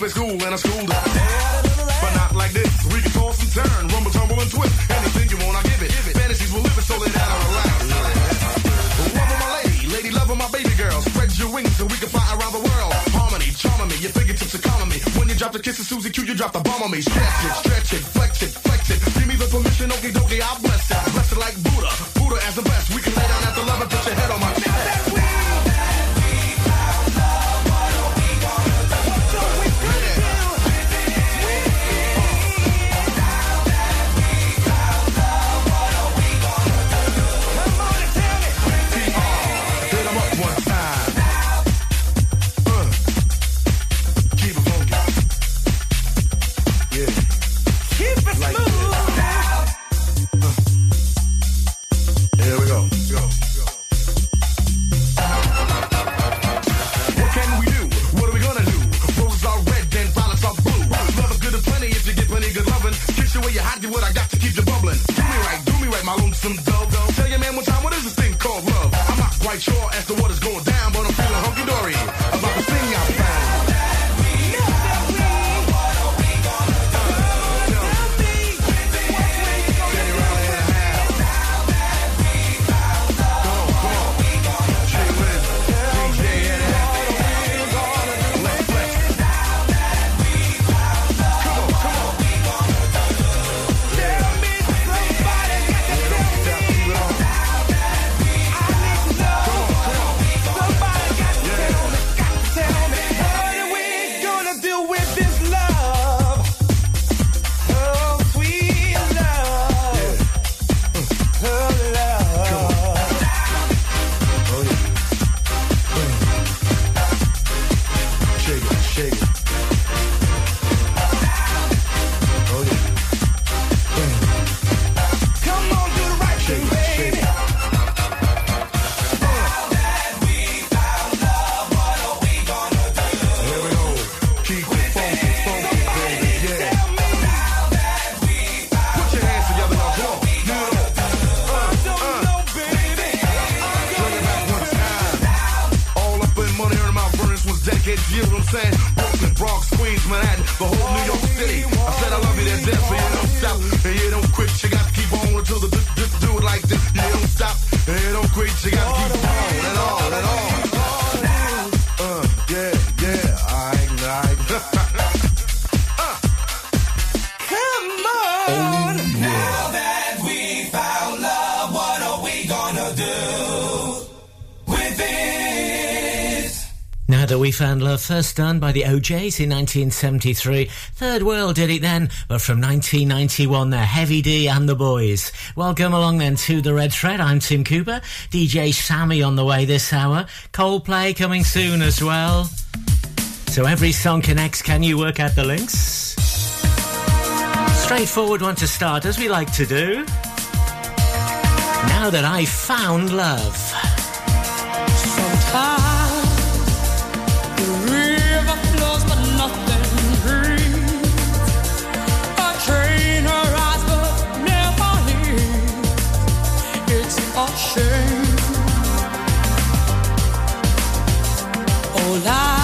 keep it cool and I schooled her. But not like this. We can toss and turn, rumble, tumble, and twist. Anything you want, I give it. Fantasies will live it, so lay down and relax. Love my lady, lady love my baby girl. Spread your wings so we can fly around the world. Harmony, charming me, your fingertips me. When you drop the kiss of Susie Q, you drop the bomb on me. Stretch it, stretch it, flex it, flex it. Give me the permission, okay, dokie, I'll first done by the O'Jays in 1973. Third World did it then, but from 1991, they're Heavy D and the Boyz. Welcome along then to the Red Thread. I'm Tim Cooper. DJ Sammy on the way this hour. Coldplay coming soon as well. So every song connects. Can you work out the links? Straightforward one to start, as we like to do. Now that I found love. Leaves. It's a shame. Oh, life,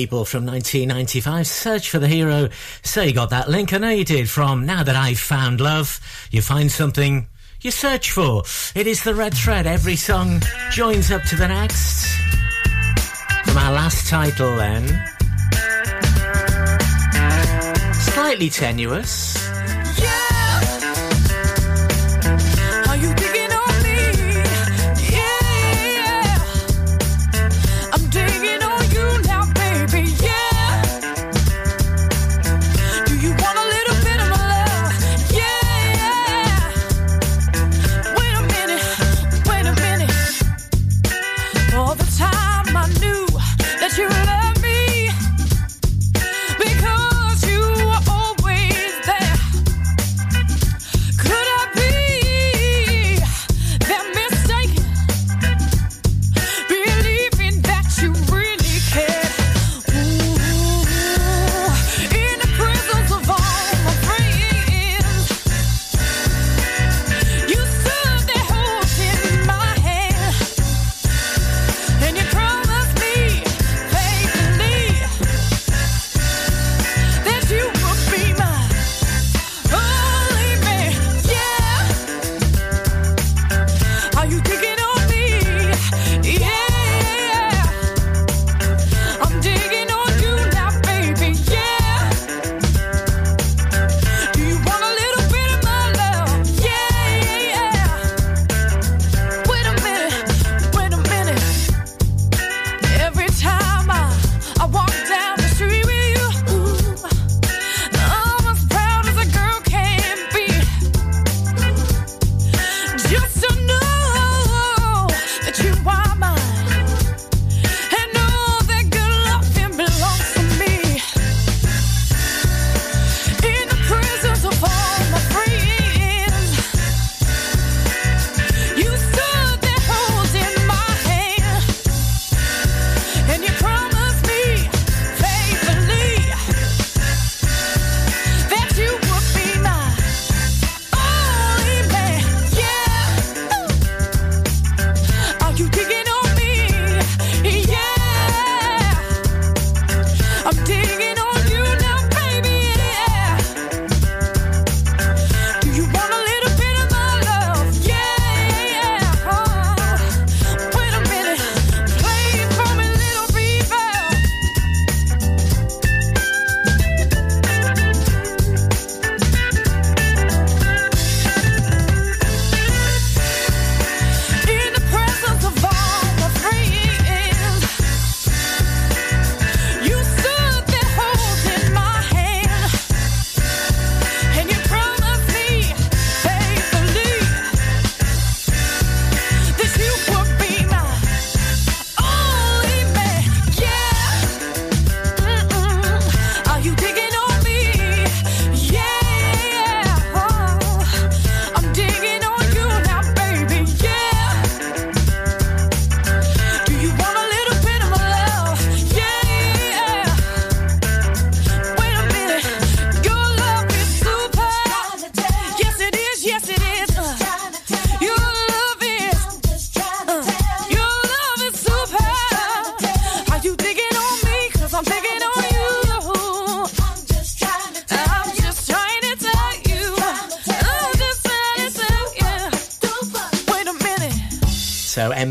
People from 1995. Search for the hero. So you got that link. I know you did from Now That I've Found Love. You find something you search for. It is the red thread. Every song joins up to the next. From our last title then. Slightly tenuous.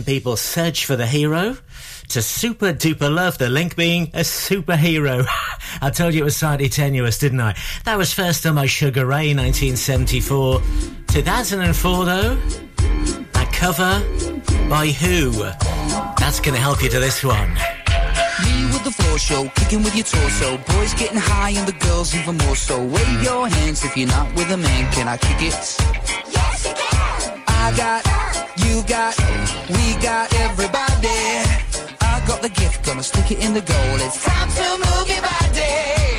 People search for the hero to super duper love, the link being a superhero. I told you it was slightly tenuous, didn't I? That was first on my Sugar Ray 1974. 2004 though, that cover by who? That's gonna help you to this one. Me with the floor show, kicking with your torso. Boys getting high and the girls even more so. Wave your hands if you're not with a man. Can I kick it? Yes, you can. I got you got, we got everybody. I got the gift, gonna stick it in the goal. It's time to move your body.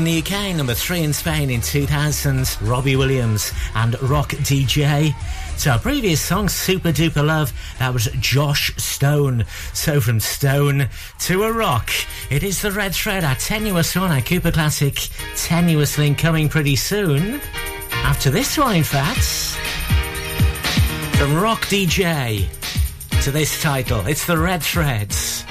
in the UK, number three in Spain in 2000, Robbie Williams and Rock DJ. So our previous song, Super Duper Love, that was Joss Stone. So from Stone to a Rock, it is the Red Thread, our tenuous one, our Cooper Classic, tenuous link coming pretty soon. After this one, in fact, from Rock DJ to this title, it's the Red Threads.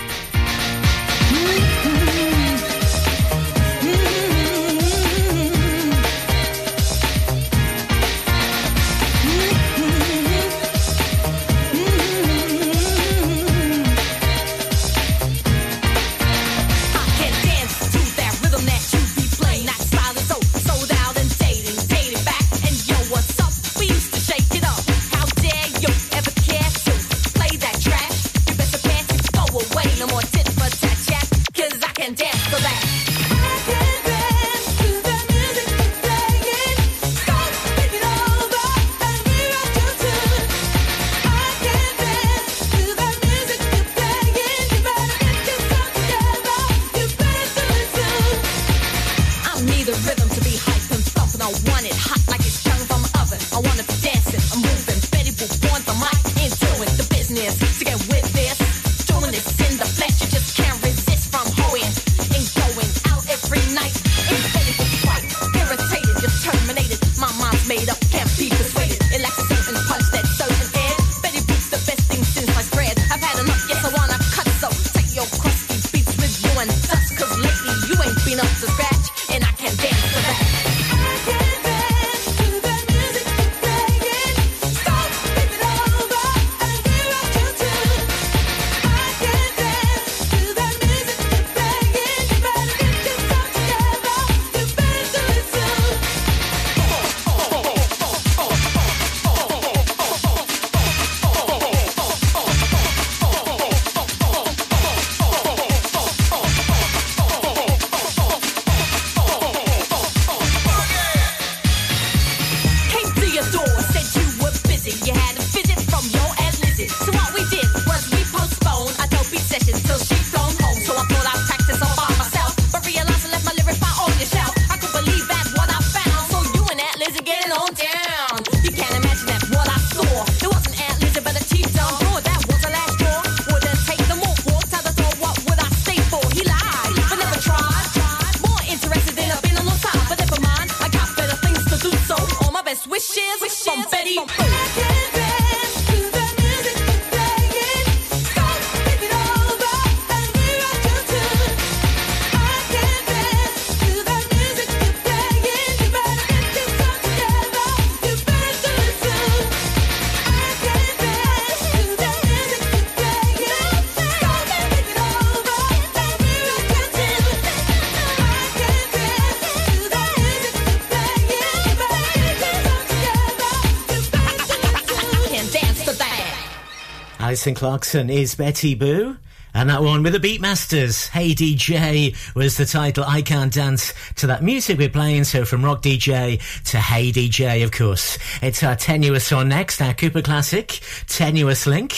Alison Clarkson is Betty Boo. And that one with the Beatmasters, Hey DJ, was the title. I can't dance to that music we're playing. So from Rock DJ to Hey DJ, of course. It's our tenuous one next, our Cooper Classic, Tenuous Link.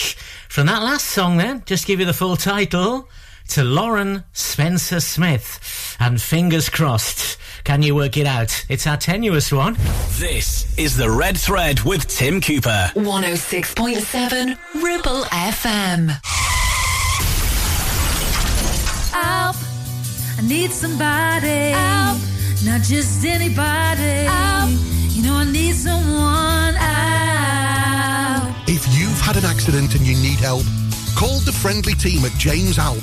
From that last song then, just give you the full title, to Lauren Spencer Smith. And fingers crossed, can you work it out? It's our tenuous one. This is the Red Thread with Tim Cooper. 106.7 Ribble FM. Help. I need somebody. Help. Not just anybody. Help. You know, I need someone. Help. If you've had an accident and you need help, call the friendly team at James Alp.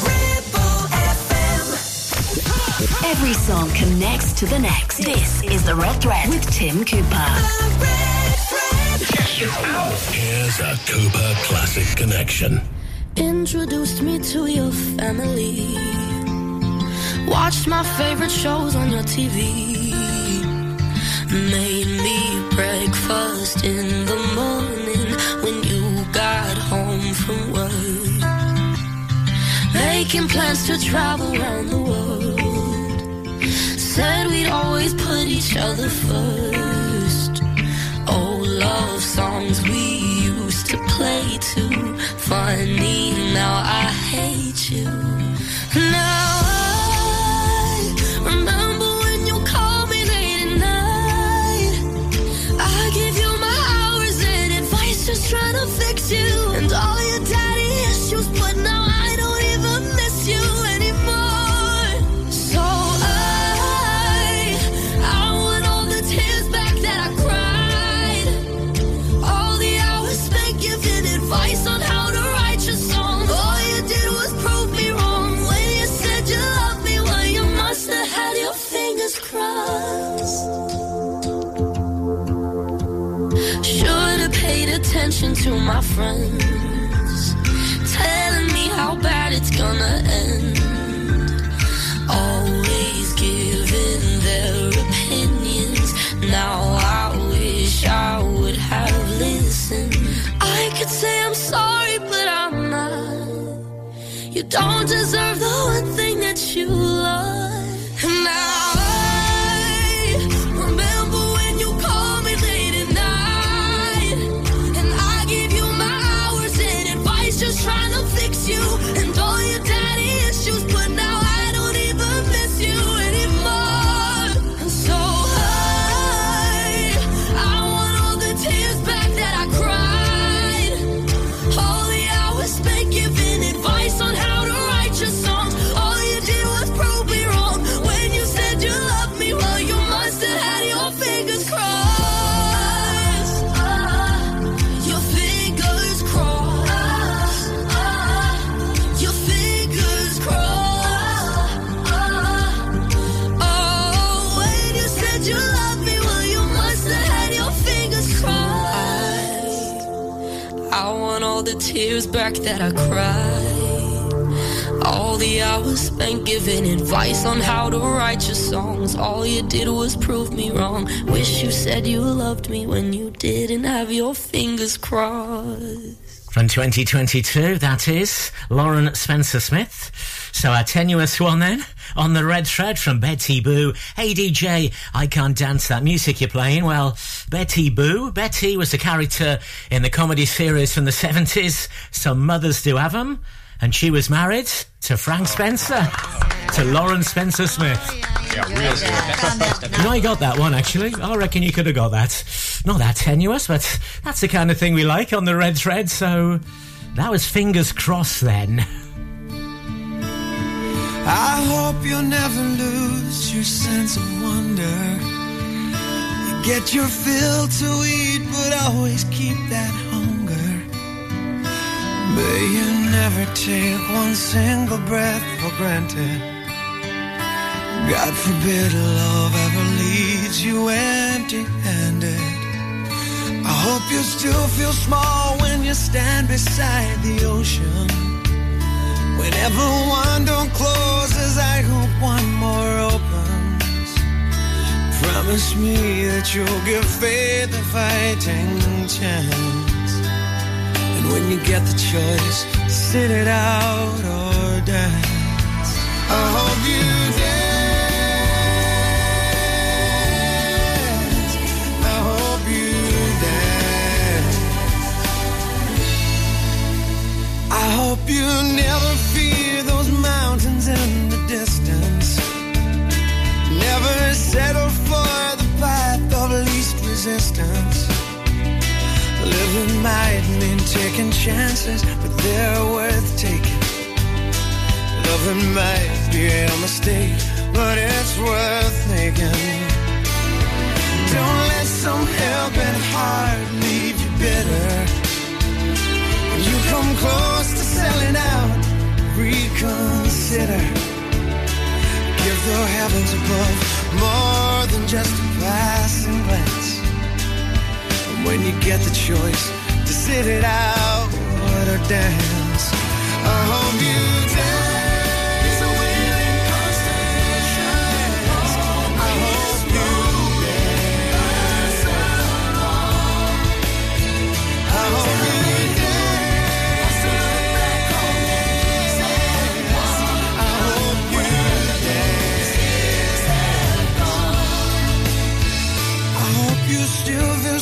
Every song connects to the next. This is the Red Thread with Tim Cooper. Here's a Cooper Classic Connection. Introduced me to your family. Watched my favorite shows on your TV. Made me breakfast in the morning when you got home from work. Making plans to travel around the world. Said we'd always put each other first. Old love songs we used to play too. Funny, now I hate you. Now I remember when you called me late at night I gave you my hours and advice just trying to fix you attention to my friends, telling me how bad it's gonna end. Always giving their opinions. Now I wish I would have listened. I could say I'm sorry, but I'm not. You don't deserve the one thing that you love. And now back that I cried. All the hours spent giving advice on how to write your songs. All you did was prove me wrong. Wish you said you loved me when you didn't have your fingers crossed. From 2022, that is Lauren Spencer Smith. So our tenuous one then, on the red thread from Betty Boo. Hey DJ, I can't dance that music you're playing. Well, Betty Boo. Betty was a character in the comedy series from the 70s. Some mothers do have 'em. And she was married to Frank oh. Spencer, to Lauren Spencer Smith. Yeah, real good. You know, I got that one actually. Oh, I reckon you could have got that. Not that tenuous, but that's the kind of thing we like on the red thread. So that was fingers crossed then. I hope you'll never lose your sense of wonder. You get your fill to eat, but always keep that hunger. May you never take one single breath for granted. God forbid love ever leaves you empty handed. I hope you still feel small when you stand beside the ocean. Whenever one door closes, I hope one more opens. Promise me that you'll give faith a fighting chance. And when you get the choice, sit it out or dance. I hope you dance. Hope you never fear those mountains in the distance. Never settle for the path of least resistance. Living might mean taking chances, but they're worth taking. Loving might be a mistake, but it's worth making. Don't let some helping heart leave you bitter. You come close selling out, reconsider. Give the heavens above more than just a passing glance. And when you get the choice to sit it out or dance, I hope you dance.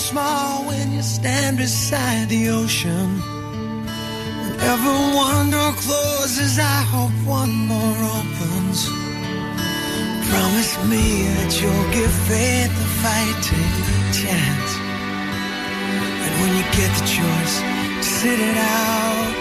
Small when you stand beside the ocean. Whenever one door closes, I hope one more opens. Promise me that you'll give faith a fighting chance. And when you get the choice to sit it out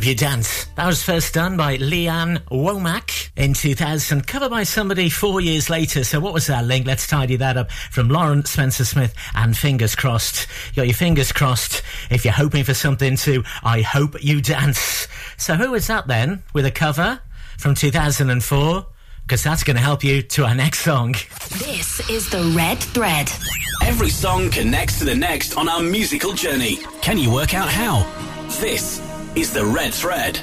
I hope you dance. That was first done by Lee Ann Womack in 2000, covered by somebody four years later. So what was that link? Let's tidy that up. From Lauren Spencer Smith and Fingers Crossed. You got your fingers crossed if you're hoping for something to I Hope You Dance. So who was that then with a cover from 2004? Because that's going to help you to our next song. This is the Red Thread. Every song connects to the next on our musical journey. Can you work out how? This is the Red Thread.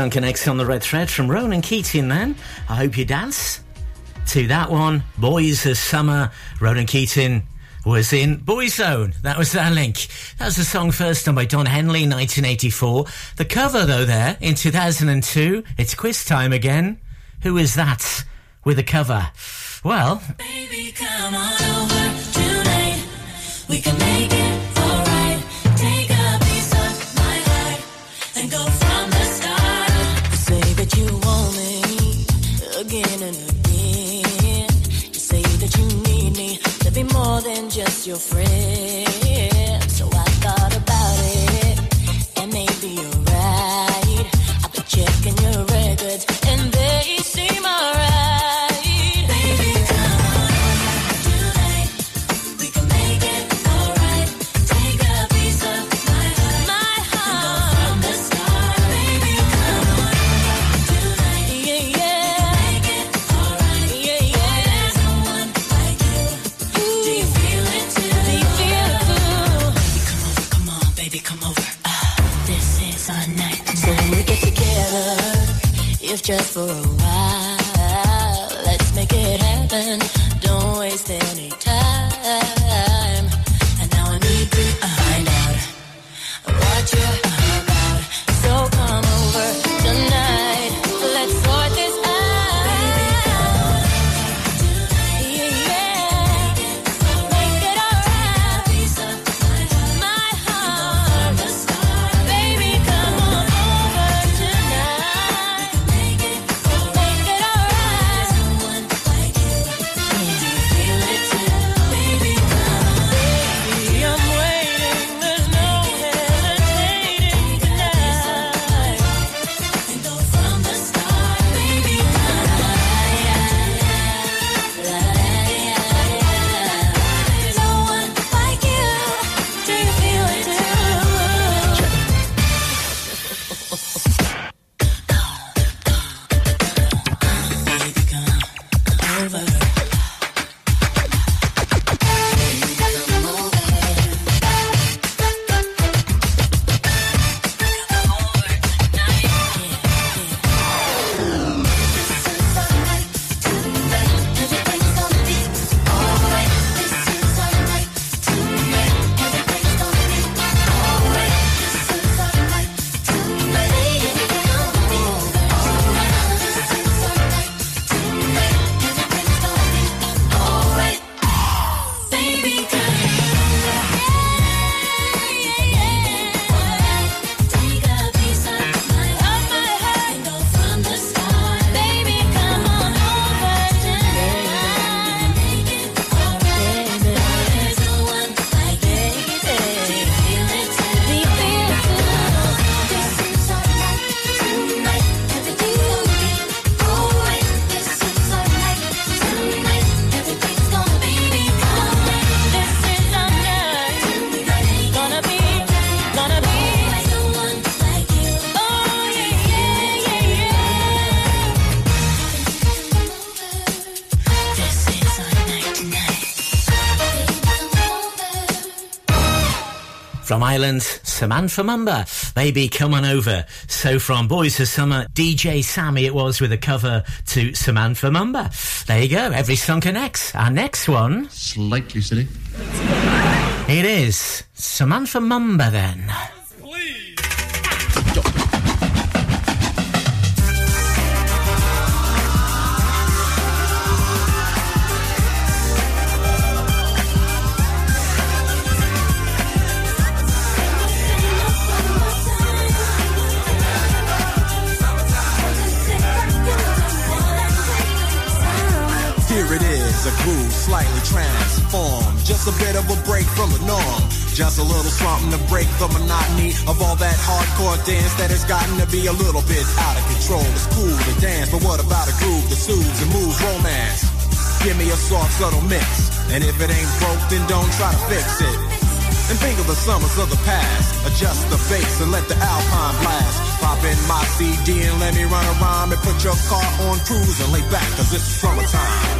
Sound Connects on the Red Thread from Ronan Keating then. I hope you dance to that one. Boys of Summer, Ronan Keating was in Boyzone. That was that link. That was the song first done by Don Henley, 1984. The cover though there, in 2002, it's quiz time again. Who is that with the cover? Well... Baby, you want me again and again. You say that you need me to be more than just your friend. just for Ireland, Samantha Mumba. Baby, come on over. So from Boys for Summer, DJ Sammy it was with a cover to Samantha Mumba. There you go. Every song connects. Our next one. Slightly silly. It is Samantha Mumba then. To break the monotony of all that hardcore dance that has gotten to be a little bit out of control. It's cool to dance, but what about a groove that soothes and moves romance? Give me a soft, subtle mix. And if it ain't broke, then don't try to fix it. And think of the summers of the past. Adjust the bass and let the alpine blast. Pop in my CD and let me run around and put your car on cruise and lay back, cause it's summertime.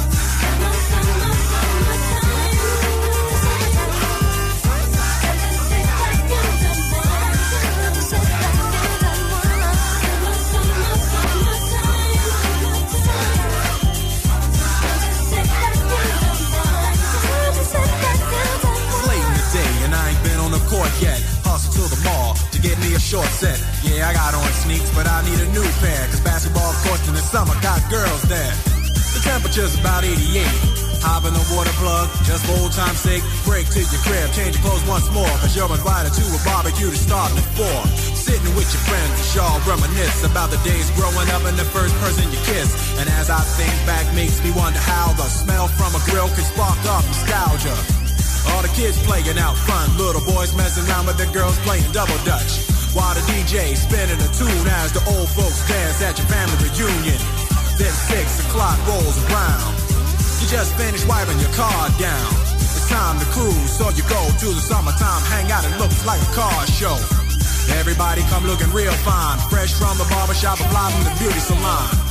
Short set. Yeah, I got on sneaks, but I need a new pair. Cause basketball courts in the summer got girls there. The temperature's about 88. Hop in the water plug, just for old time's sake. Break to your crib, change your clothes once more. Cause you're invited to a barbecue to start at four. Sitting with your friends, y'all reminisce about the days growing up and the first person you kiss. And as I think back, makes me wonder how the smell from a grill can spark up nostalgia. All the kids playing out front, little boys messing around with the girls playing double dutch. While the DJ spinning a tune as the old folks dance at your family reunion. Then six o'clock rolls around. You just finished wiping your car down. It's time to cruise, so you go to the summertime hangout. It looks like a car show. Everybody come looking real fine, fresh from the barbershop, fly from the beauty salon.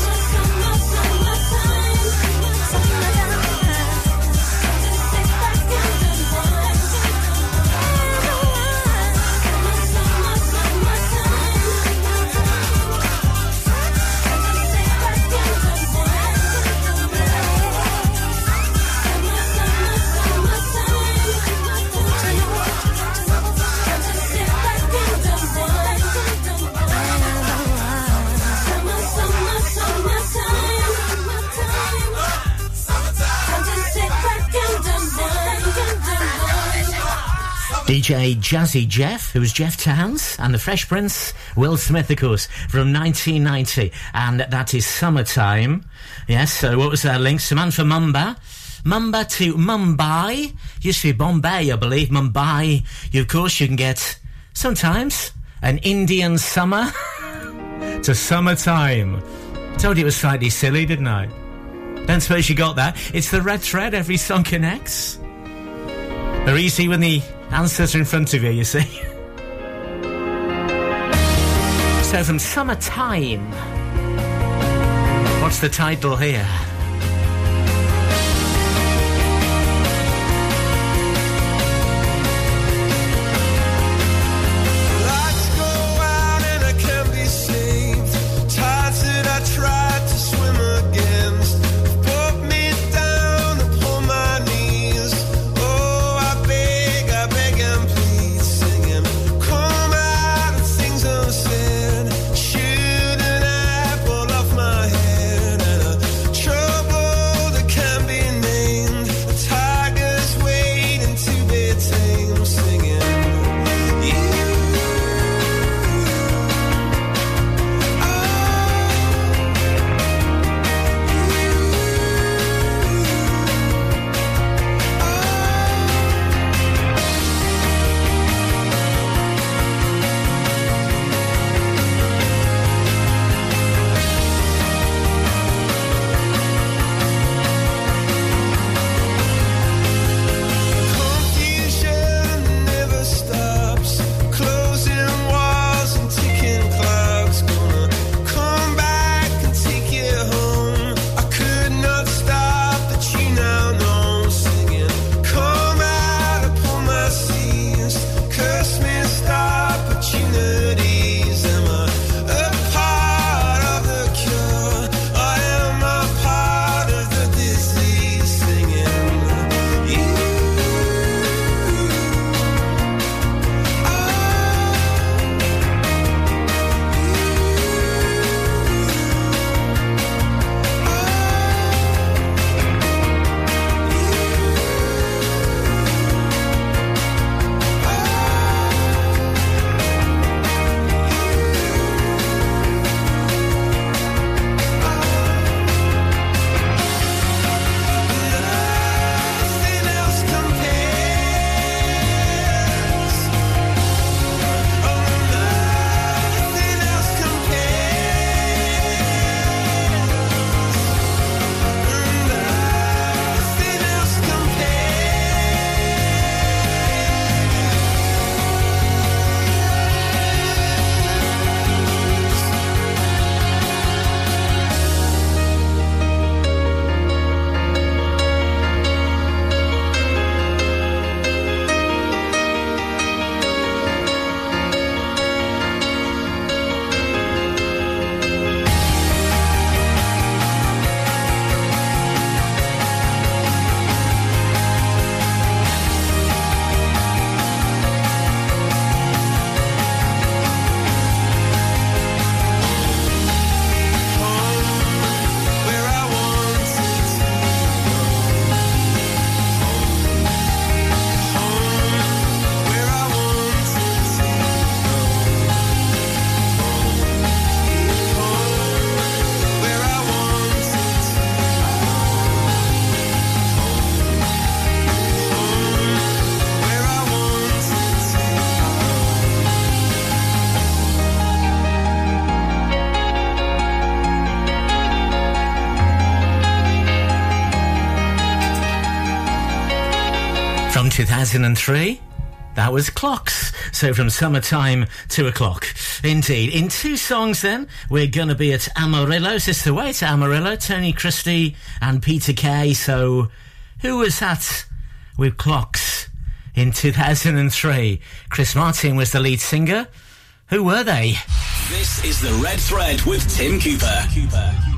DJ Jazzy Jeff, who was Jeff Townes, and the Fresh Prince, Will Smith, of course, from 1990. And that is summertime. Yes, so what was that link? Samantha Mumba. Mumba to Mumbai. Used to be Bombay, I believe. Mumbai. You, of course, you can get sometimes an Indian summer to summertime. Told you it was slightly silly, didn't I? Don't suppose you got that. It's the red thread. Every song connects. They're easy when the answers in front of you, you see. So from Summertime, what's the title here? 2003. That was clocks. So from summertime to o'clock. Indeed. In two songs then, we're going to be at Amarillo. Is the way to Amarillo? Tony Christie and Peter Kay. So who was that with clocks in 2003? Chris Martin was the lead singer. Who were they? This is the Red Thread with Tim Cooper,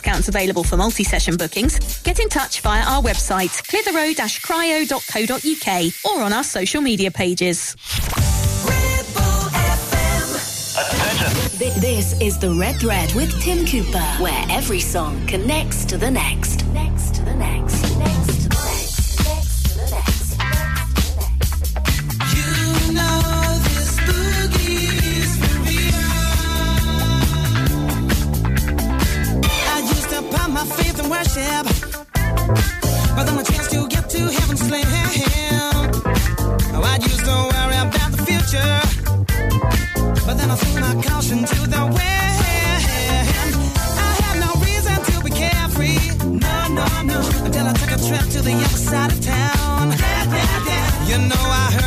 discounts available for multi-session bookings. Get in touch via our website, clitheroe-cryo.co.uk or on our social media pages. Th- This is the Red Thread with Tim Cooper, where every song connects to the next. Next to the next. My faith and worship, but then my chance to get to heaven slam. Oh, I used to worry about the future, but then I threw my caution to the wind. I had no reason to be carefree, no, no, no, until I took a trip to the other side of town. Yeah, yeah, yeah. You know I heard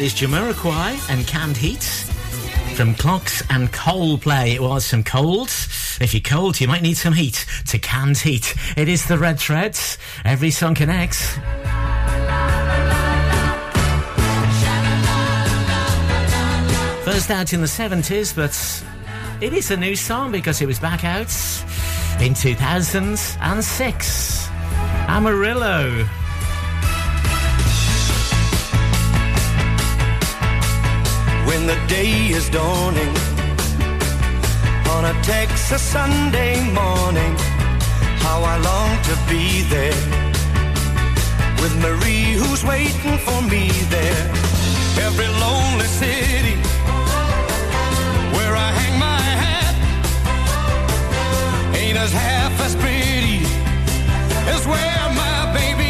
that is Jamiroquai and Canned Heat. From Clocks and Coldplay, it was some colds. If you're cold, you might need some heat. To Canned Heat, it is the Red Threads. Every song connects. First out in the 70s, but it is a new song because it was back out in 2006. Amarillo. Day is dawning on a Texas Sunday morning. How I long to be there with Marie, who's waiting for me there. Every lonely city where I hang my hat ain't as half as pretty as where my baby's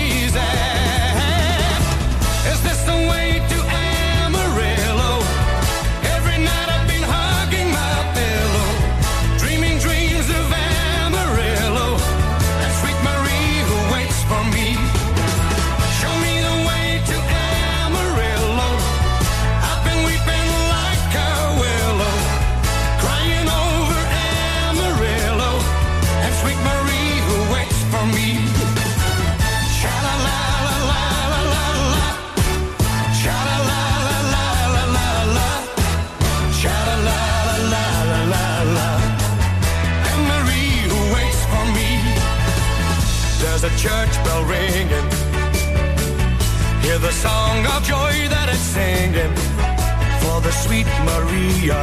Maria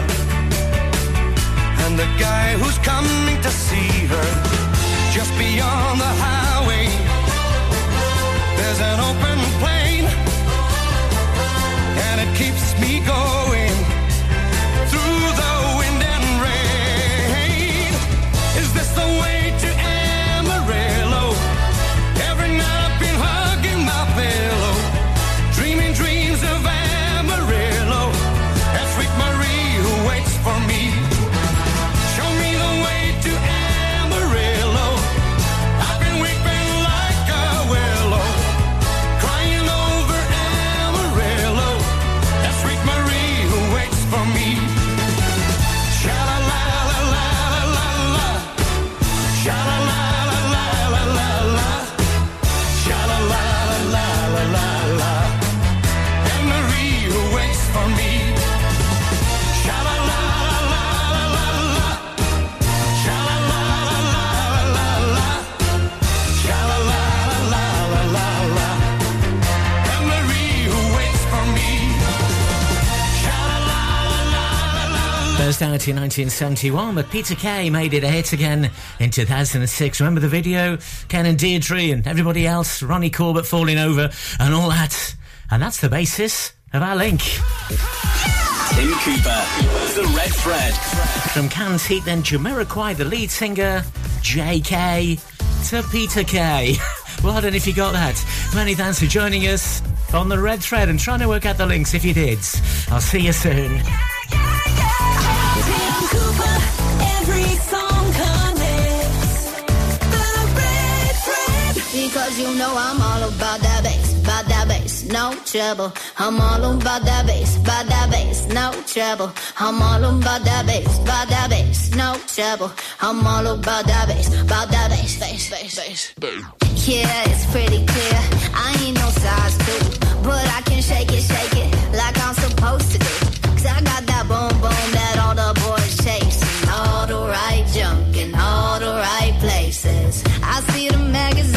and the guy who's coming to see her just beyond the highway. There's an open plain Out in 1971, but Peter Kay made it a hit again in 2006. Remember the video? Ken and Deirdre and everybody else, Ronnie Corbett falling over and all that. And that's the basis of our link. Tim Cooper, The Red Thread. From Canned Heat, then Jamiroquai, the lead singer, JK, to Peter Kay. well, I don't know if you got that. Many thanks for joining us on the Red Thread and trying to work out the links if you did. I'll see you soon. Because you know I'm all about that bass, about that bass, no trouble. I'm all about that bass, about that bass, no trouble. I'm all about that bass, about that bass, no trouble. I'm all about that bass, about that bass, bass, bass, bass. Yeah, it's pretty clear. I ain't no size two, but I can shake it, shake it like I'm supposed to do. Cause I got that boom boom that all the boys chase. All the right junk in all the right places. I see the magazine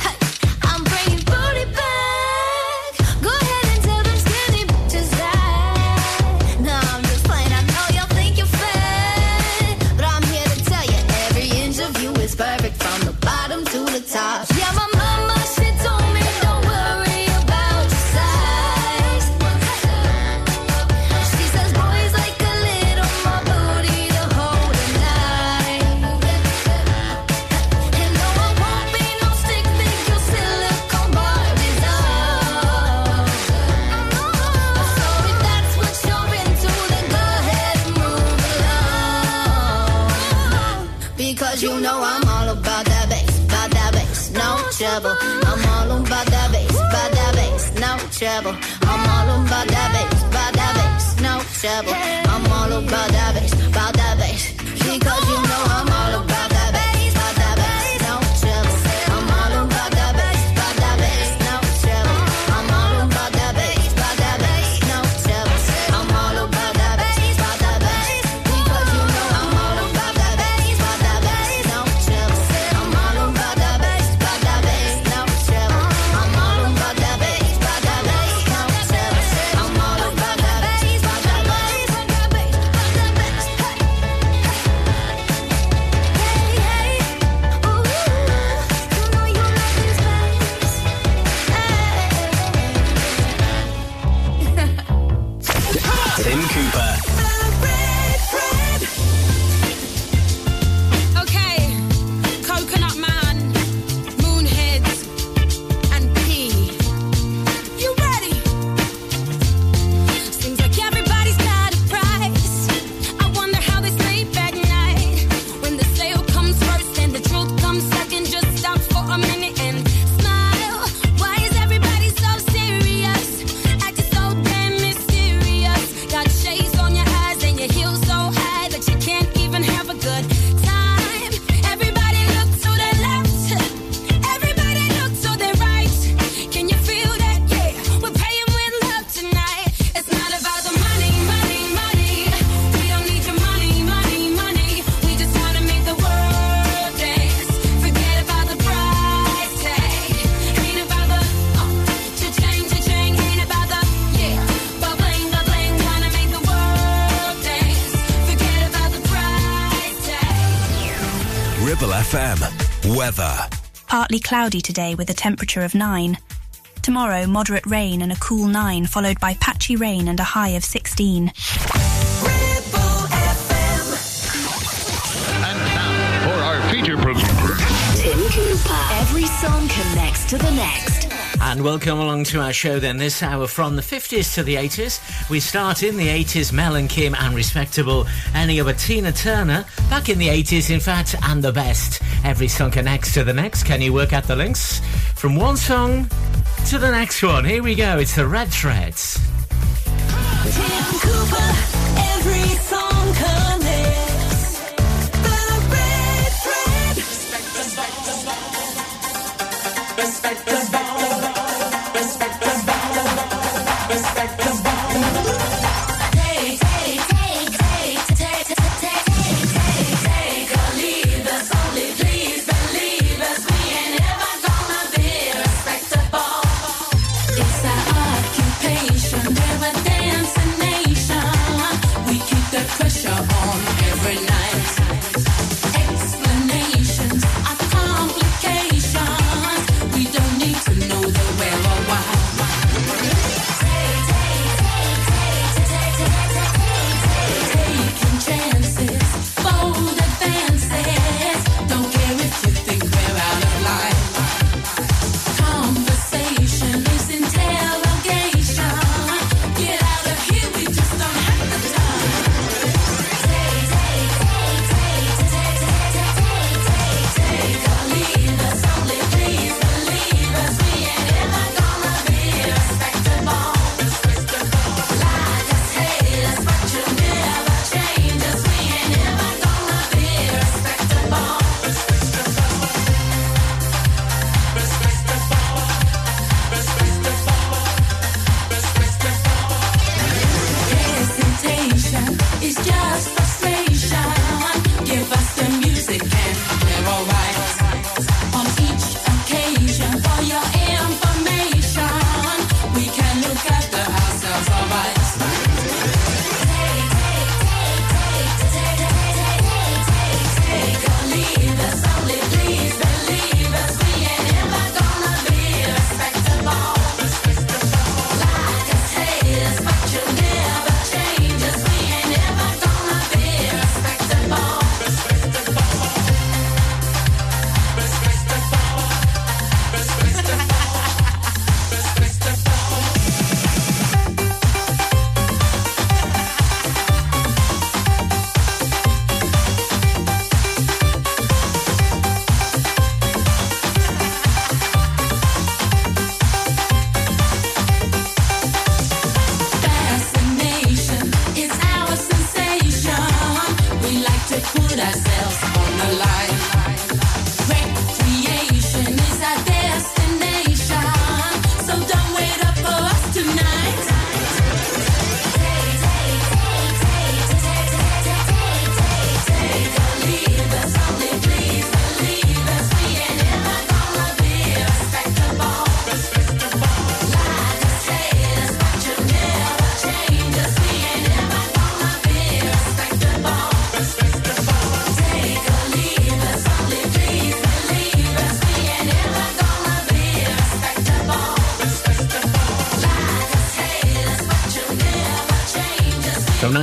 trouble. I'm all about that bass, by that bass, no trouble. partly cloudy today with a temperature of 9. Tomorrow, moderate rain and a cool 9, followed by patchy rain and a high of 16. Every song connects to the next. And welcome along to our show then this hour from the 50s to the 80s. We start in the 80s, Mel and Kim and Respectable, ending up a Tina Turner, back in the 80s in fact, and the best. Every song connects to the next. Can you work out the links? From one song to the next one. Here we go. It's the Red Threads.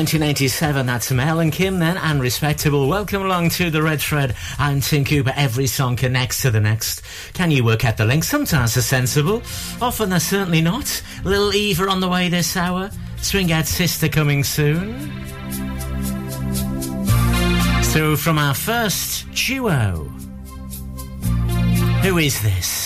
1987, that's Mel and Kim then, and Respectable. Welcome along to The Red Thread. I'm Tim Cooper. Every song connects to the next. Can you work out the link? Sometimes they're sensible, often they're certainly not. Little Eva on the way this hour, Swing Out Sister coming soon. So, from our first duo, who is this?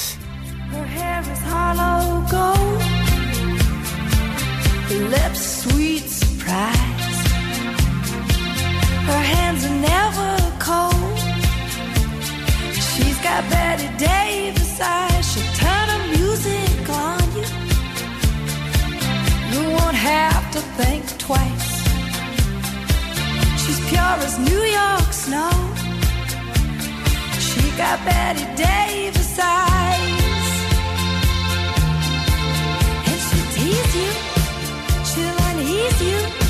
as New York snow. She got Bette Davis eyes. And she'll tease you, she'll unease you.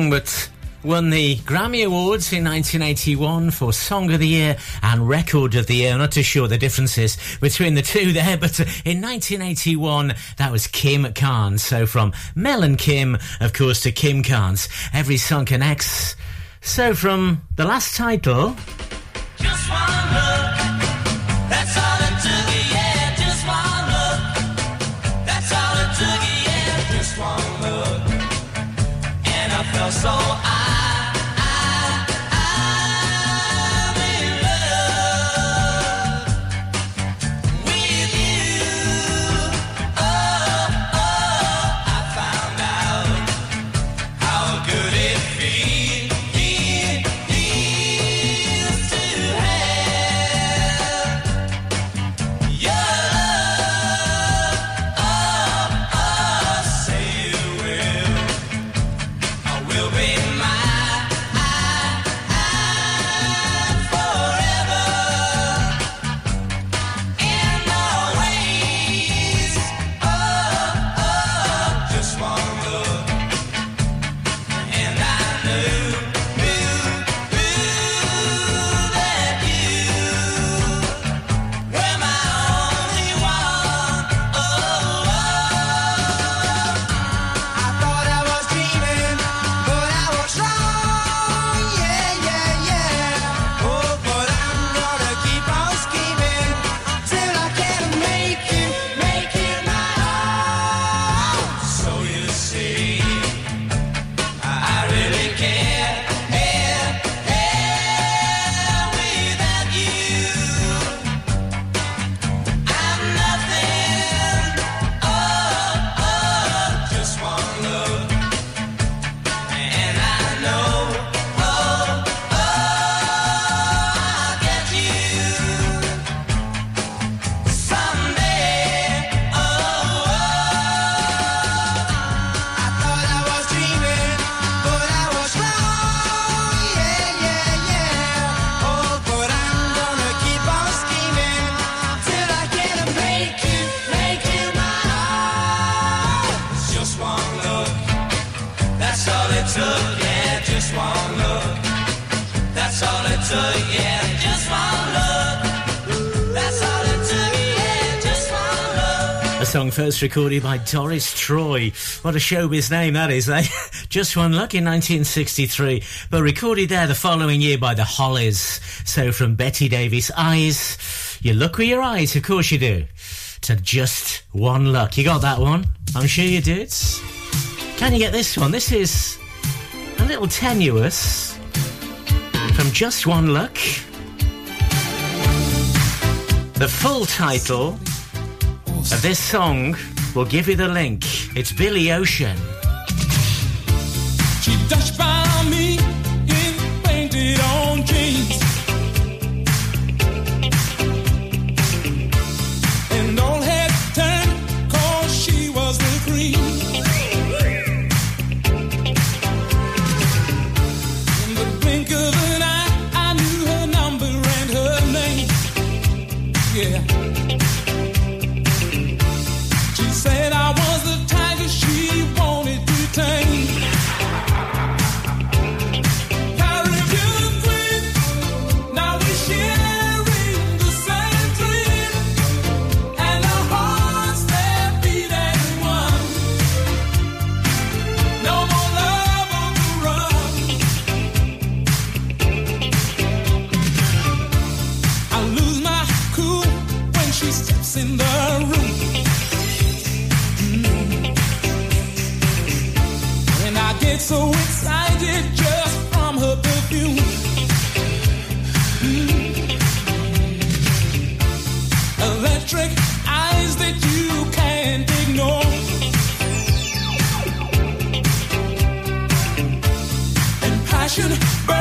song but won the Grammy Awards in 1981 for Song of the Year and Record of the Year. I'm not too sure the differences between the two there, but in 1981, that was Kim Carnes. So from Mel and Kim, of course, to Kim Carnes, every song connects. So from the last title. Recorded by Doris Troy. What a showbiz name that is, eh? Just One Look in 1963, but recorded there the following year by the Hollies. So from Bette Davis' Eyes, you look with your eyes, of course you do, to Just One Look. You got that one? I'm sure you did. Can you get this one? This is a little tenuous from Just One Look. The full title of this song will give you the link. It's Billy Ocean. Passion burns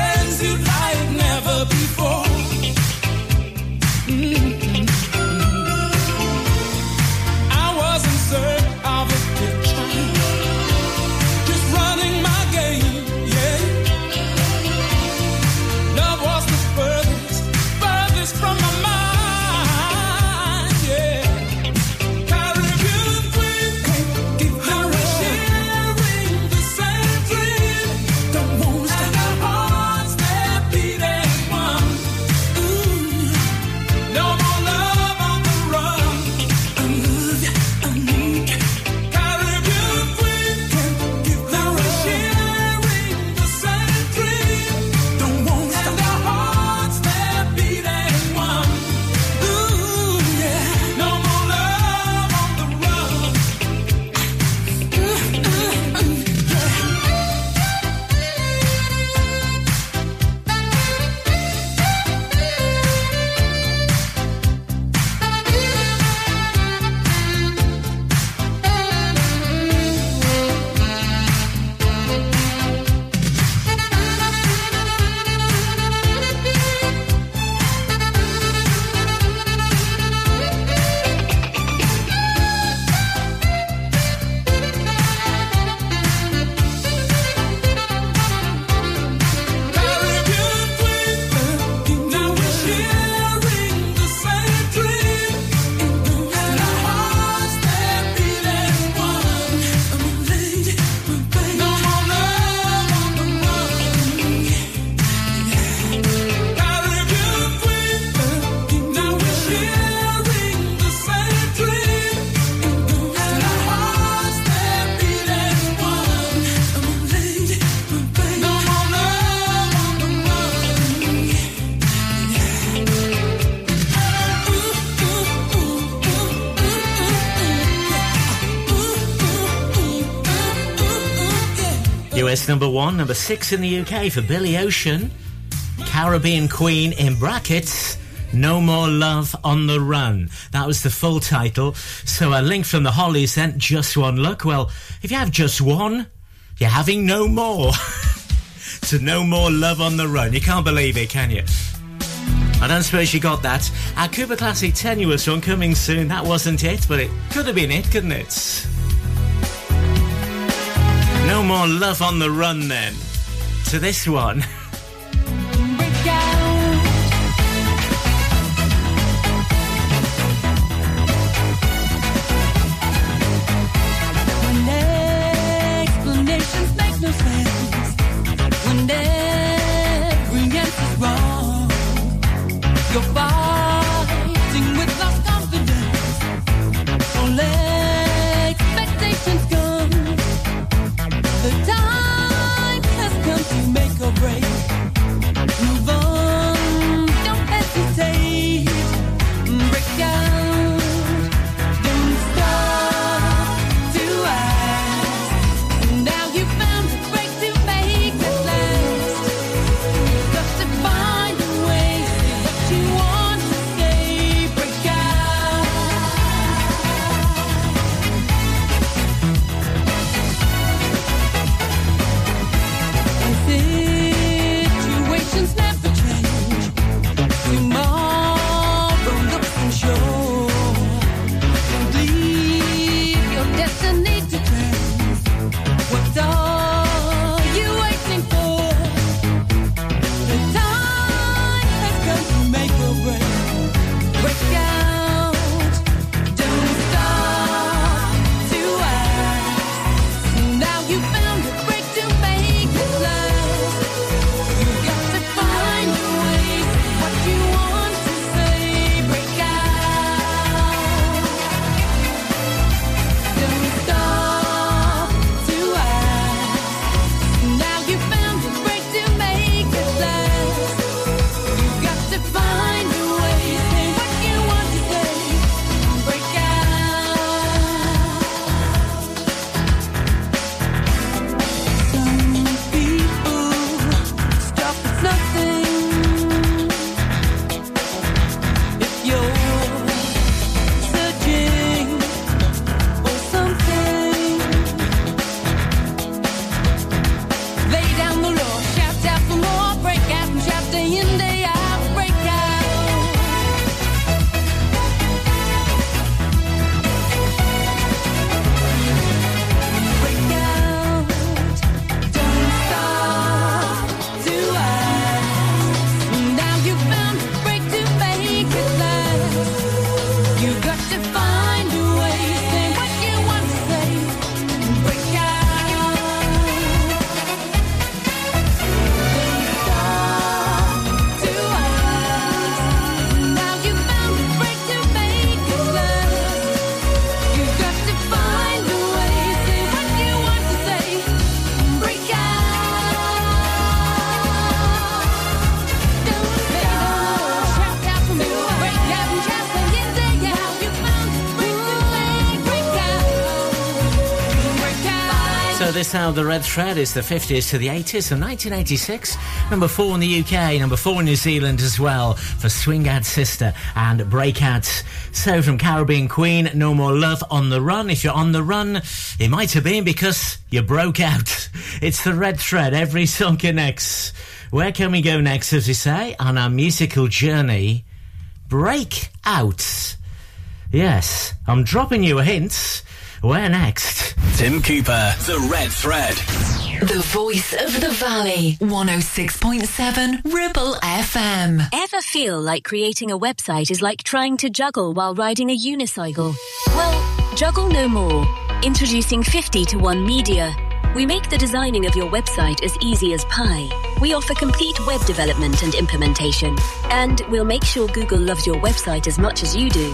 Number one, number six in the UK for Billy Ocean. Caribbean Queen in brackets. No More Love on the Run. That was the full title. So a link from the Hollies then, Just One Look. Well, if you have just one, you're having no more. so no more love on the run. You can't believe it, can you? I don't suppose you got that. Our Cooper Classic Tenuous one coming soon. That wasn't it, but it could have been it, couldn't it? More love on the run then. To this one. So now the red thread is the 50s to the 80s and 1986. Number four in the UK, number four in New Zealand as well for Swing Out Sister and Breakouts. So from Caribbean Queen, No More Love on the Run. If you're on the run, it might have been because you broke out. It's the red thread. Every song connects. Where can we go next, as we say, on our musical journey? Breakouts. Yes, I'm dropping you a hint. Where next? Tim Cooper, The Red Thread. The voice of the valley, 106.7 Ribble FM. Ever feel like creating a website is like trying to juggle while riding a unicycle? Well, juggle no more. Introducing 50 to 1 Media. We make the designing of your website as easy as pie. We offer complete web development and implementation. And we'll make sure Google loves your website as much as you do.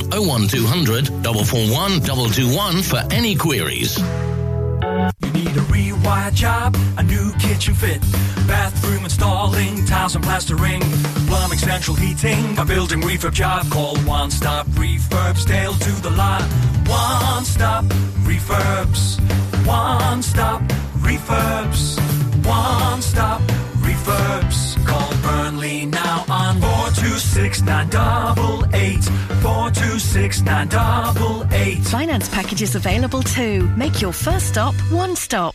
01200 441 221 for any queries. You need a rewire job, a new kitchen fit, bathroom installing, tiles and plastering, plumbing, central heating, a building refurb job. Call One Stop Refurbs, Dale to the lot. One Stop Refurbs, One Stop Refurbs, One Stop Refurbs. Call Burnley now on 426 988 426 988. Finance packages available too. Make your first stop one stop.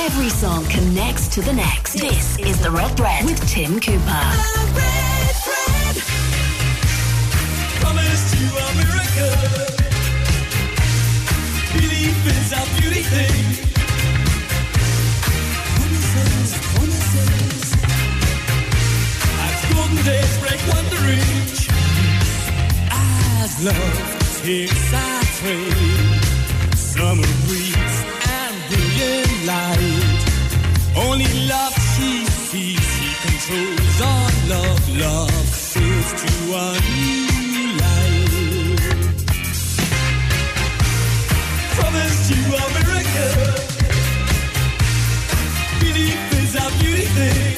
Every song connects to the next. This is The Red Thread with Tim Cooper. Promise to America. Belief is our beauty thing. daybreak when the reach as love takes our train. Summer breeze and brilliant light. Only love she sees, she controls our love. Love sails to a new light. Promise you a miracle. Belief is a beauty thing.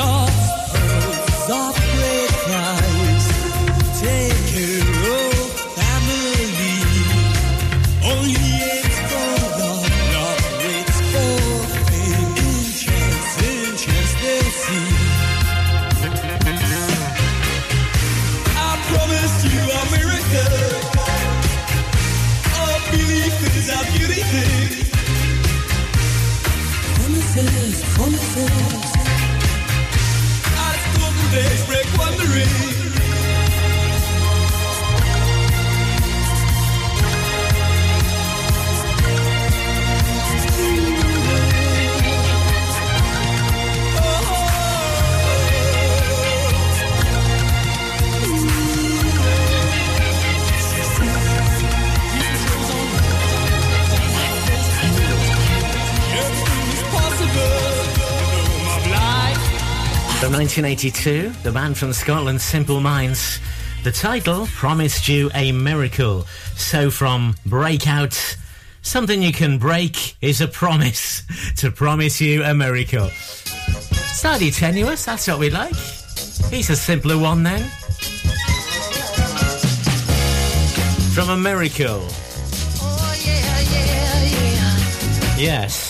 love. 1982, the band from Scotland, Simple Minds. The title, Promised You a Miracle. So from Breakout, something you can break is a promise to promise you a miracle. Slightly tenuous, that's what we like. He's a simpler one then. From a miracle. Oh, yeah, yeah, yeah. Yes.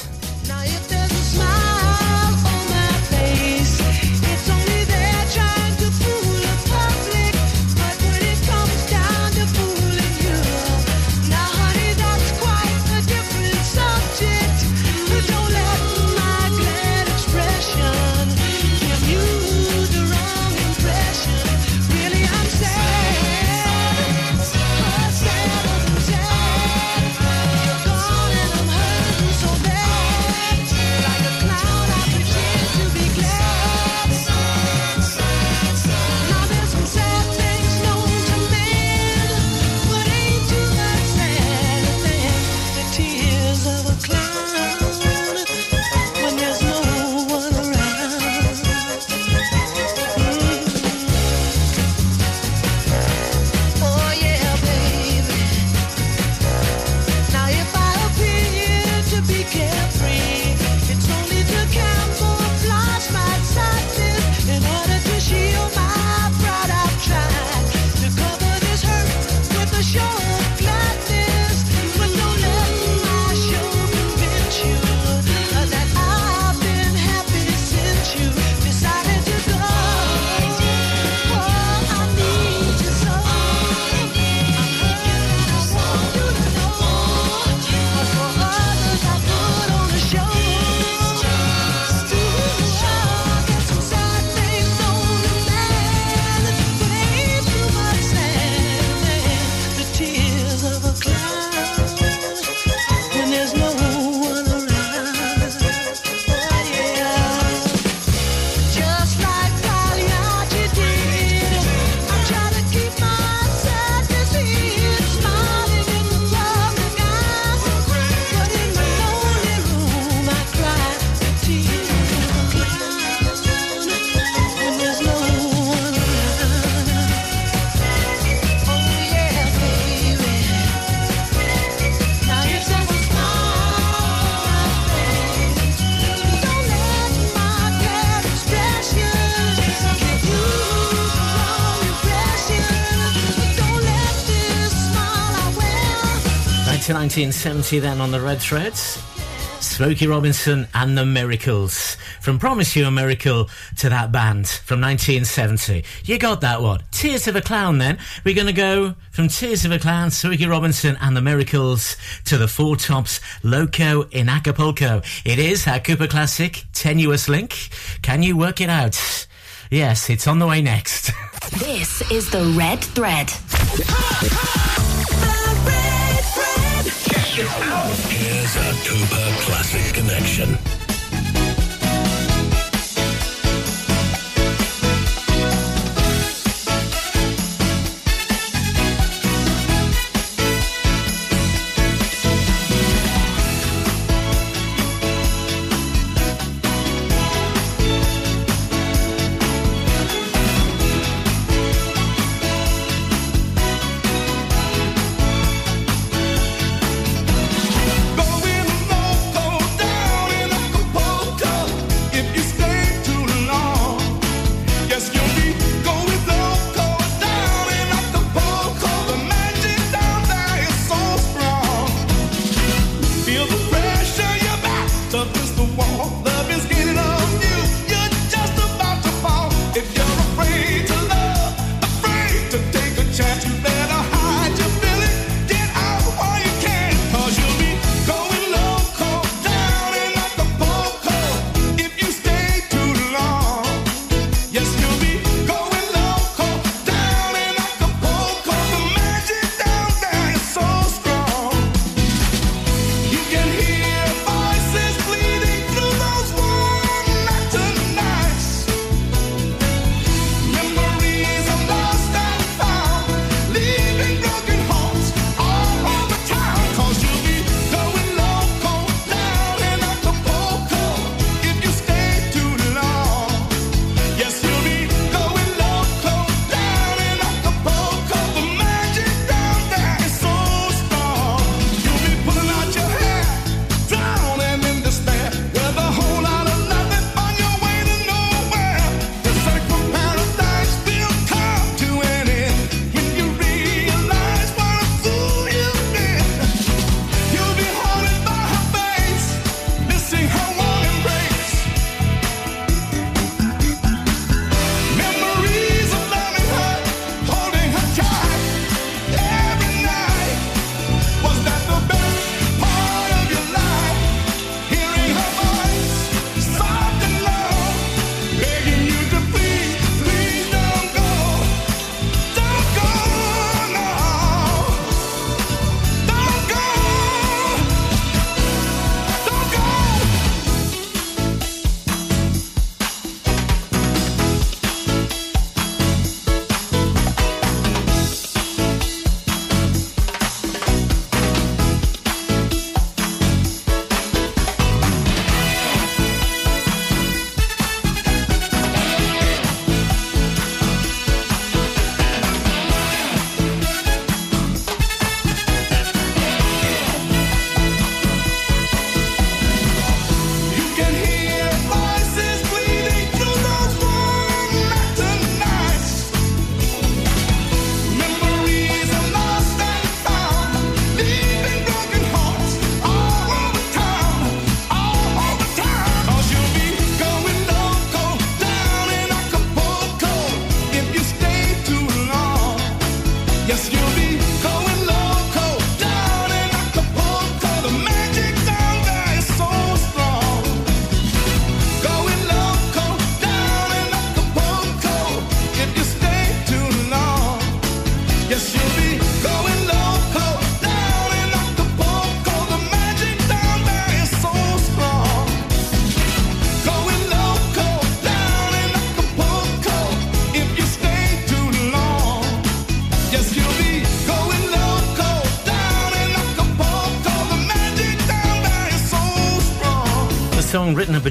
1970 then on the Red Threads. Smokey Robinson and the Miracles. From Promise You a Miracle to that band from 1970. You got that one. Tears of a Clown then. We're going to go from Tears of a Clown, Smokey Robinson and the Miracles to the Four Tops Loco in Acapulco. It is our Cooper Classic Tenuous Link. Can you work it out? Yes, it's on the way next. This is the Red Thread. Here's a Cooper Classic Connection.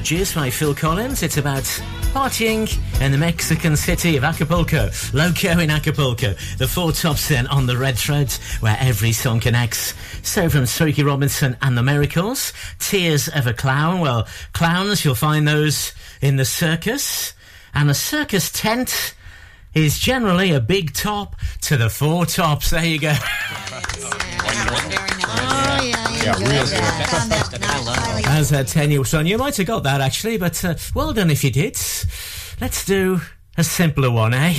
Produced by Phil Collins. It's about partying in the Mexican city of Acapulco. Loco in Acapulco. The four tops then on the red threads where every song connects. So from Smokey Robinson and the Miracles, Tears of a Clown. Well, clowns, you'll find those in the circus. And the circus tent is generally a big top to the four tops. There you go. Yeah, As a 10 year son, you might have got that actually, but uh, well done if you did. Let's do a simpler one, eh?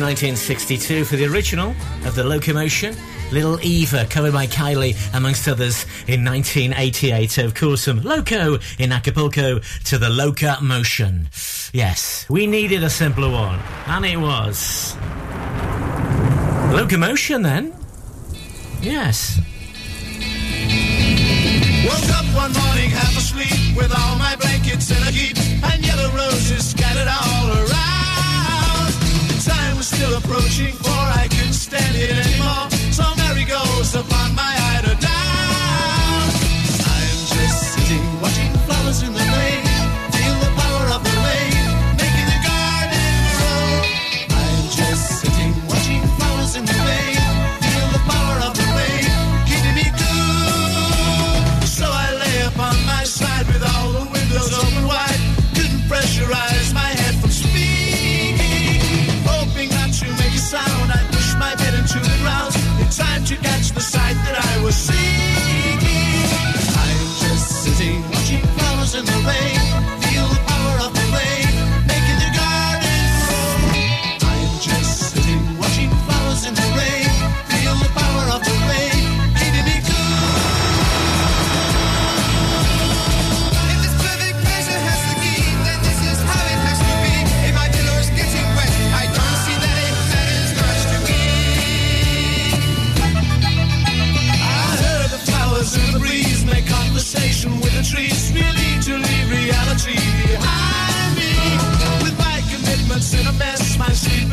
1962 for the original of The Locomotion, Little Eva, covered by Kylie, amongst others, in 1988. Of course, from Loco in Acapulco to The Locomotion. Yes, we needed a simpler one, and it was. Locomotion, then? Yes. Woke up one morning half asleep with all my blankets in a heap and yellow roses scattered all around still approaching, for I couldn't stand it anymore. So merry goes upon my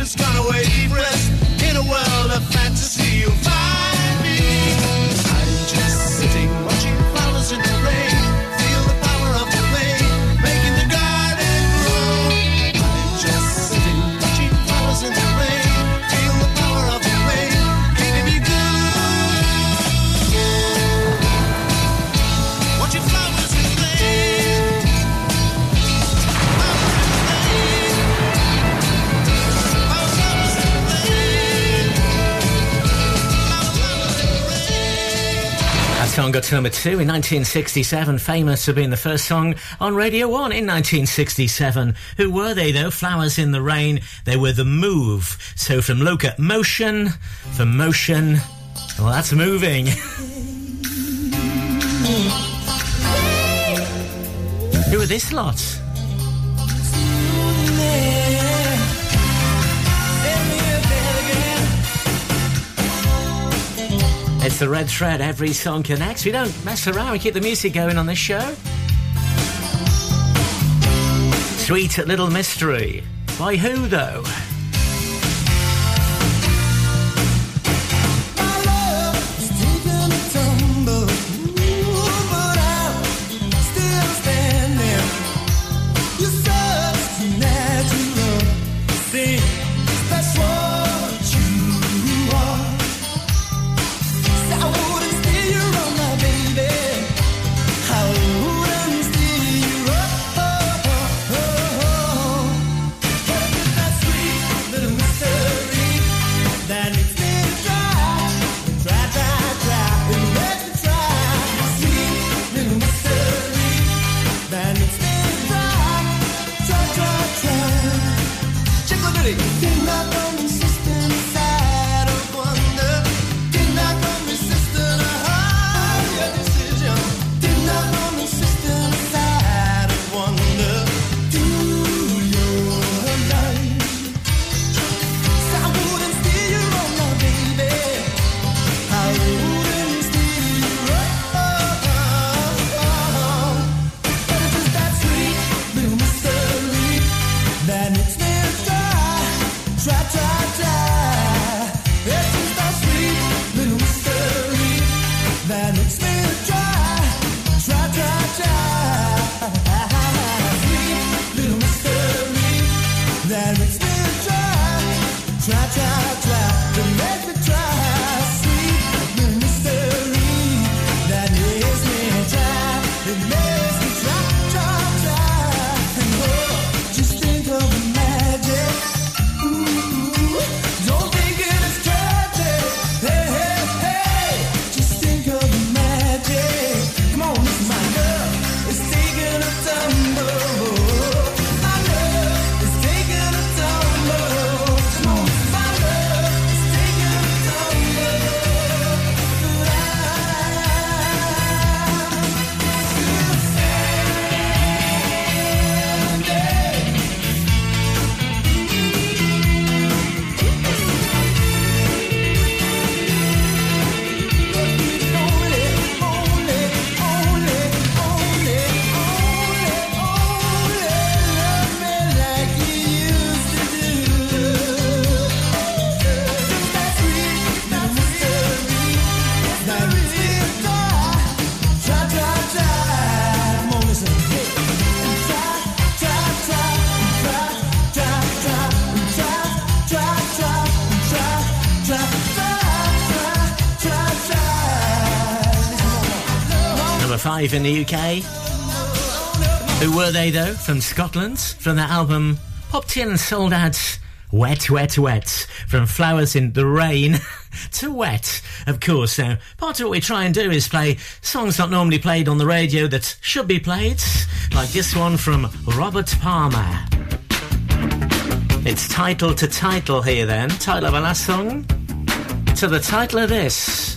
just gonna wave red song got to number two in 1967, famous for being the first song on Radio 1 in 1967. Who were they though? Flowers in the Rain. They were The Move. So from Loca Motion, for Motion, well, that's moving. Who are this lot? It's the red thread, every song connects. We don't mess around, we keep the music going on this show. Sweet Little Mystery. By who, though? City. live in the UK. Who were they though? From Scotland, from their album Popped In and Souled Out Wet, Wet, Wet. From Flowers in the Rain to Wet, of course. Now, part of what we try and do is play songs not normally played on the radio that should be played, like this one from Robert Palmer. It's title to title here then, title of our last song, to the title of this.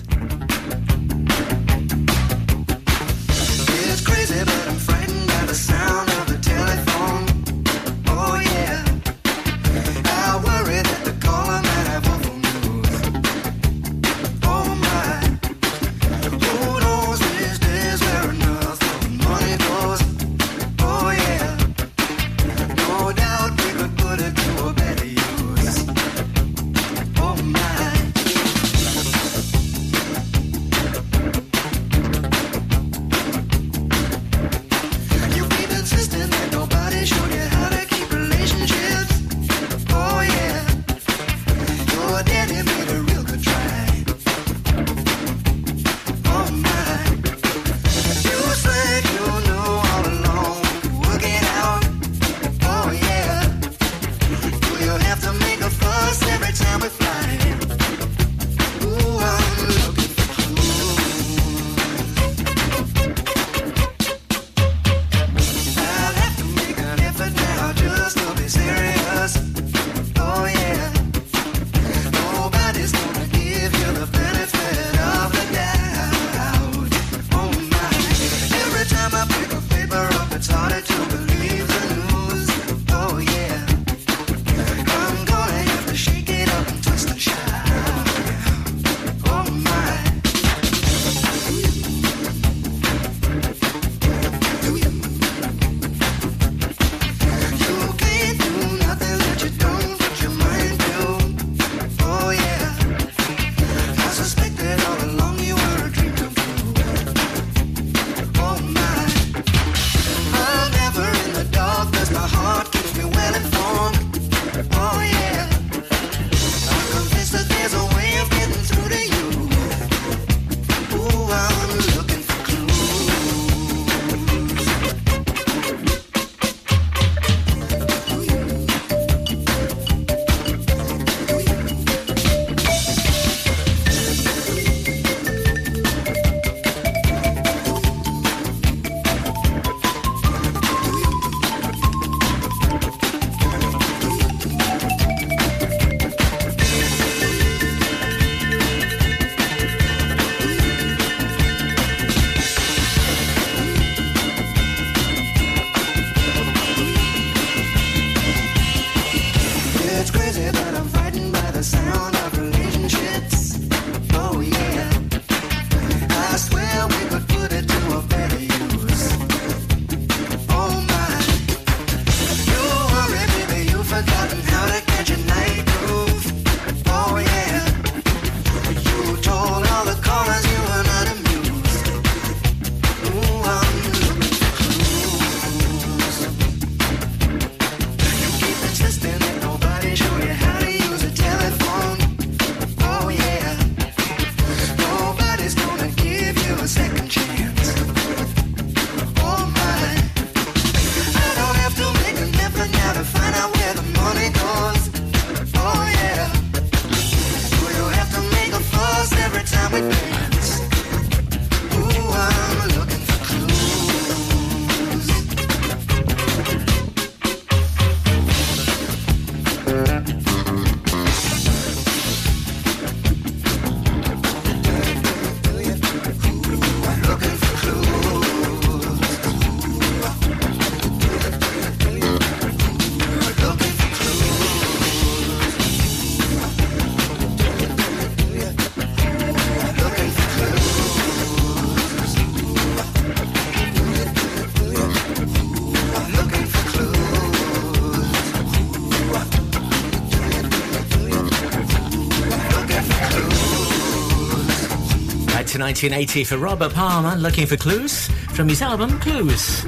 1980 for Robert Palmer, looking for clues from his album Clues.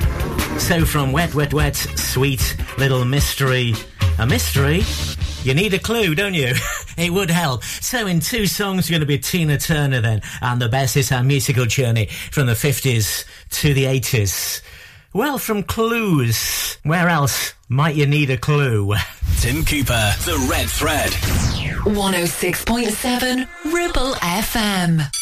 So from Wet, Wet, Wet, Sweet Little Mystery, a mystery, you need a clue, don't you? it would help. So in two songs, you're going to be Tina Turner then, and the best is our musical journey from the 50s to the 80s. Well, from clues, where else might you need a clue? Tim Cooper, The Red Thread. 106.7 Ribble FM.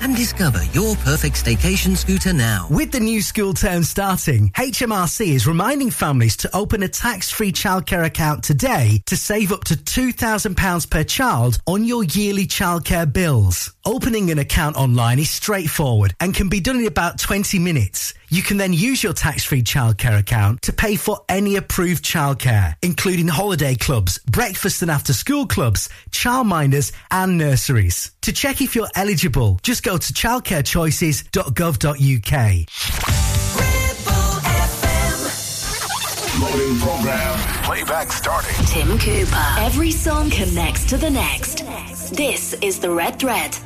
and discover your perfect staycation scooter now. With the new school term starting, HMRC is reminding families to open a tax-free childcare account today to save up to £2,000 per child on your yearly childcare bills. Opening an account online is straightforward and can be done in about 20 minutes. You can then use your tax-free childcare account to pay for any approved childcare, including holiday clubs, breakfast and after school clubs, childminders and nurseries. To check if you're eligible, just go to childcarechoices.gov.uk. Loading program. Playback starting. Tim Cooper. Every song connects to the next. This is the Red Thread.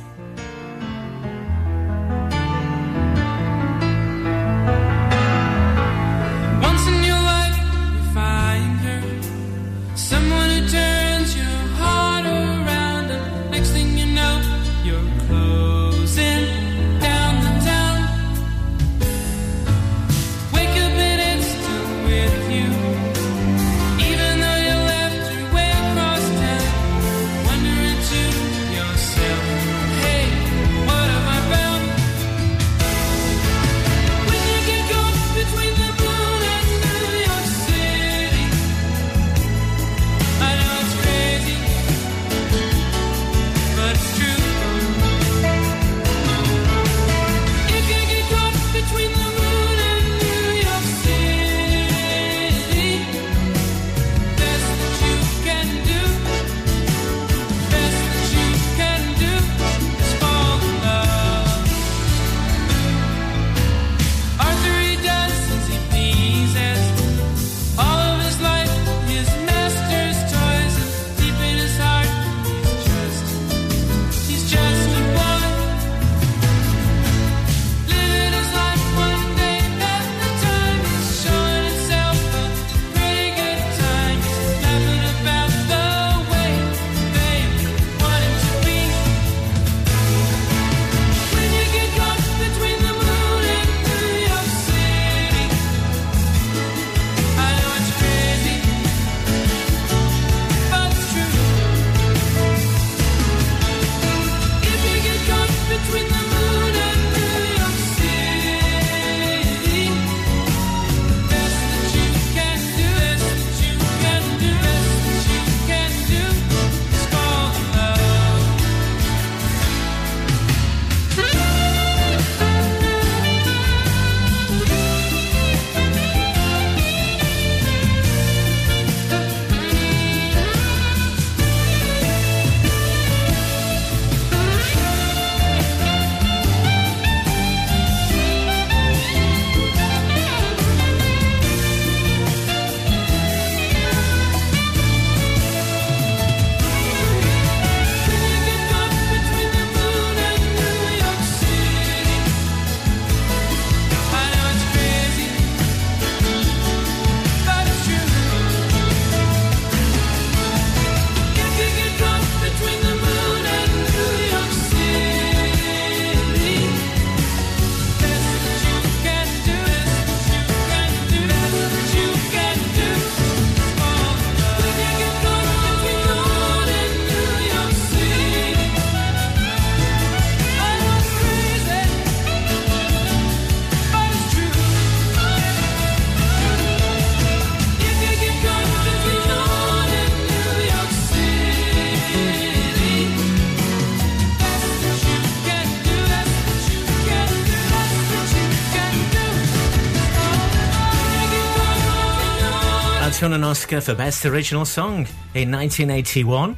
Oscar for Best Original Song in 1981.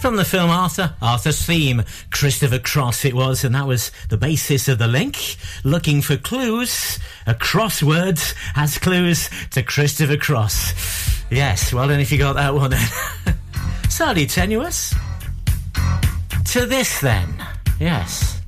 From the film Arthur, Arthur's theme, Christopher Cross it was, and that was the basis of the link. Looking for clues, a crossword has clues to Christopher Cross. Yes, well done if you got that one then. Slightly tenuous. To this then, yes.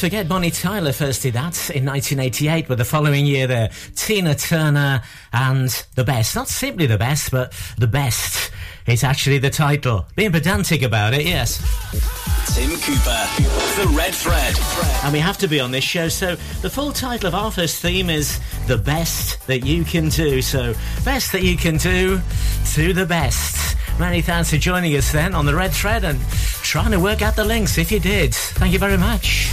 Forget Bonnie Tyler first did that in 1988, but the following year there, Tina Turner and The Best. Not simply The Best, but The Best is actually the title. Being pedantic about it, yes. Tim Cooper, The Red Thread. And we have to be on this show, so the full title of our first theme is The Best That You Can Do. So, best that you can do to the best. Many thanks for joining us then on the Red Thread and trying to work out the links if you did. Thank you very much.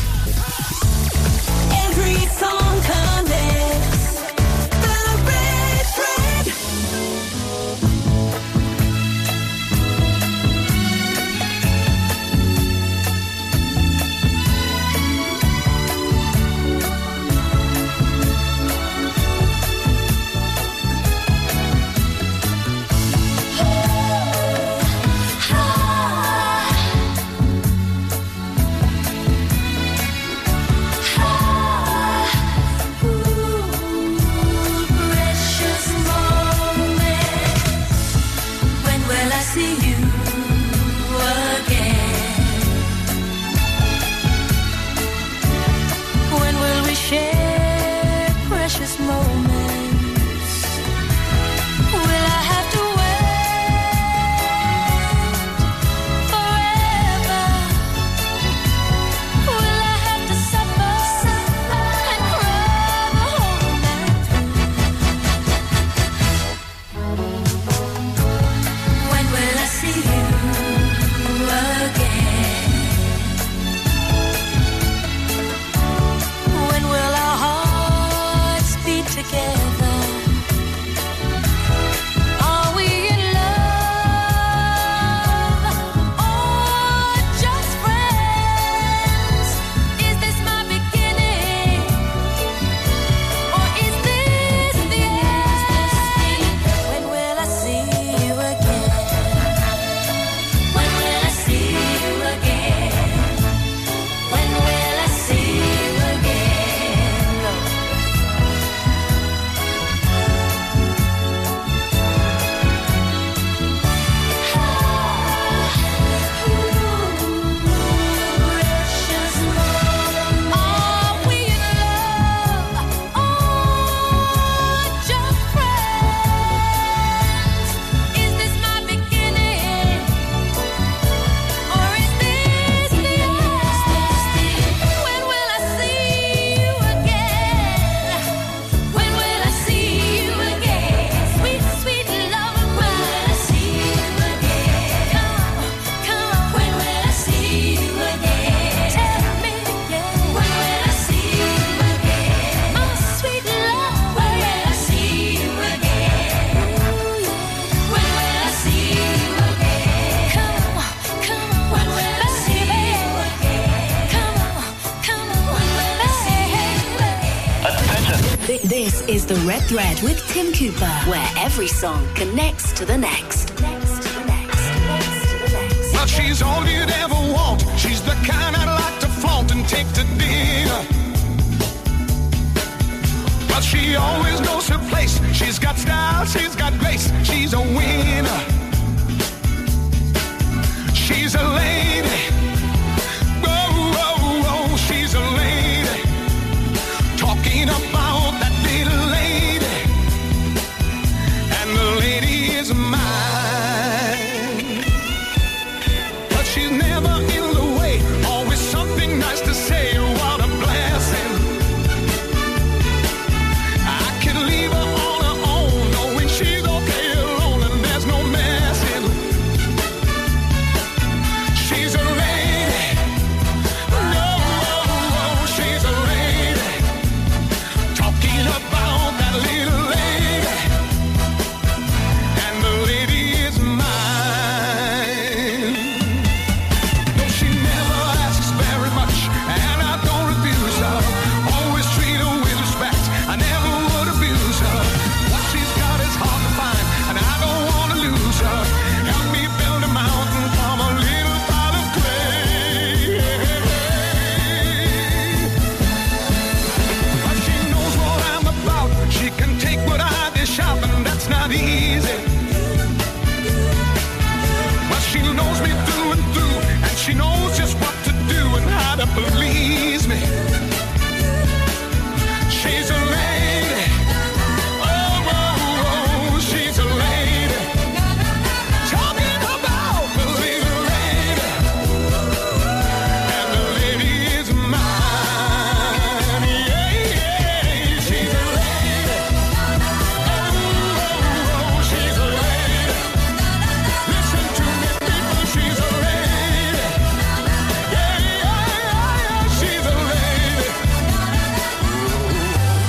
Red with Tim Cooper, where every song connects to the next.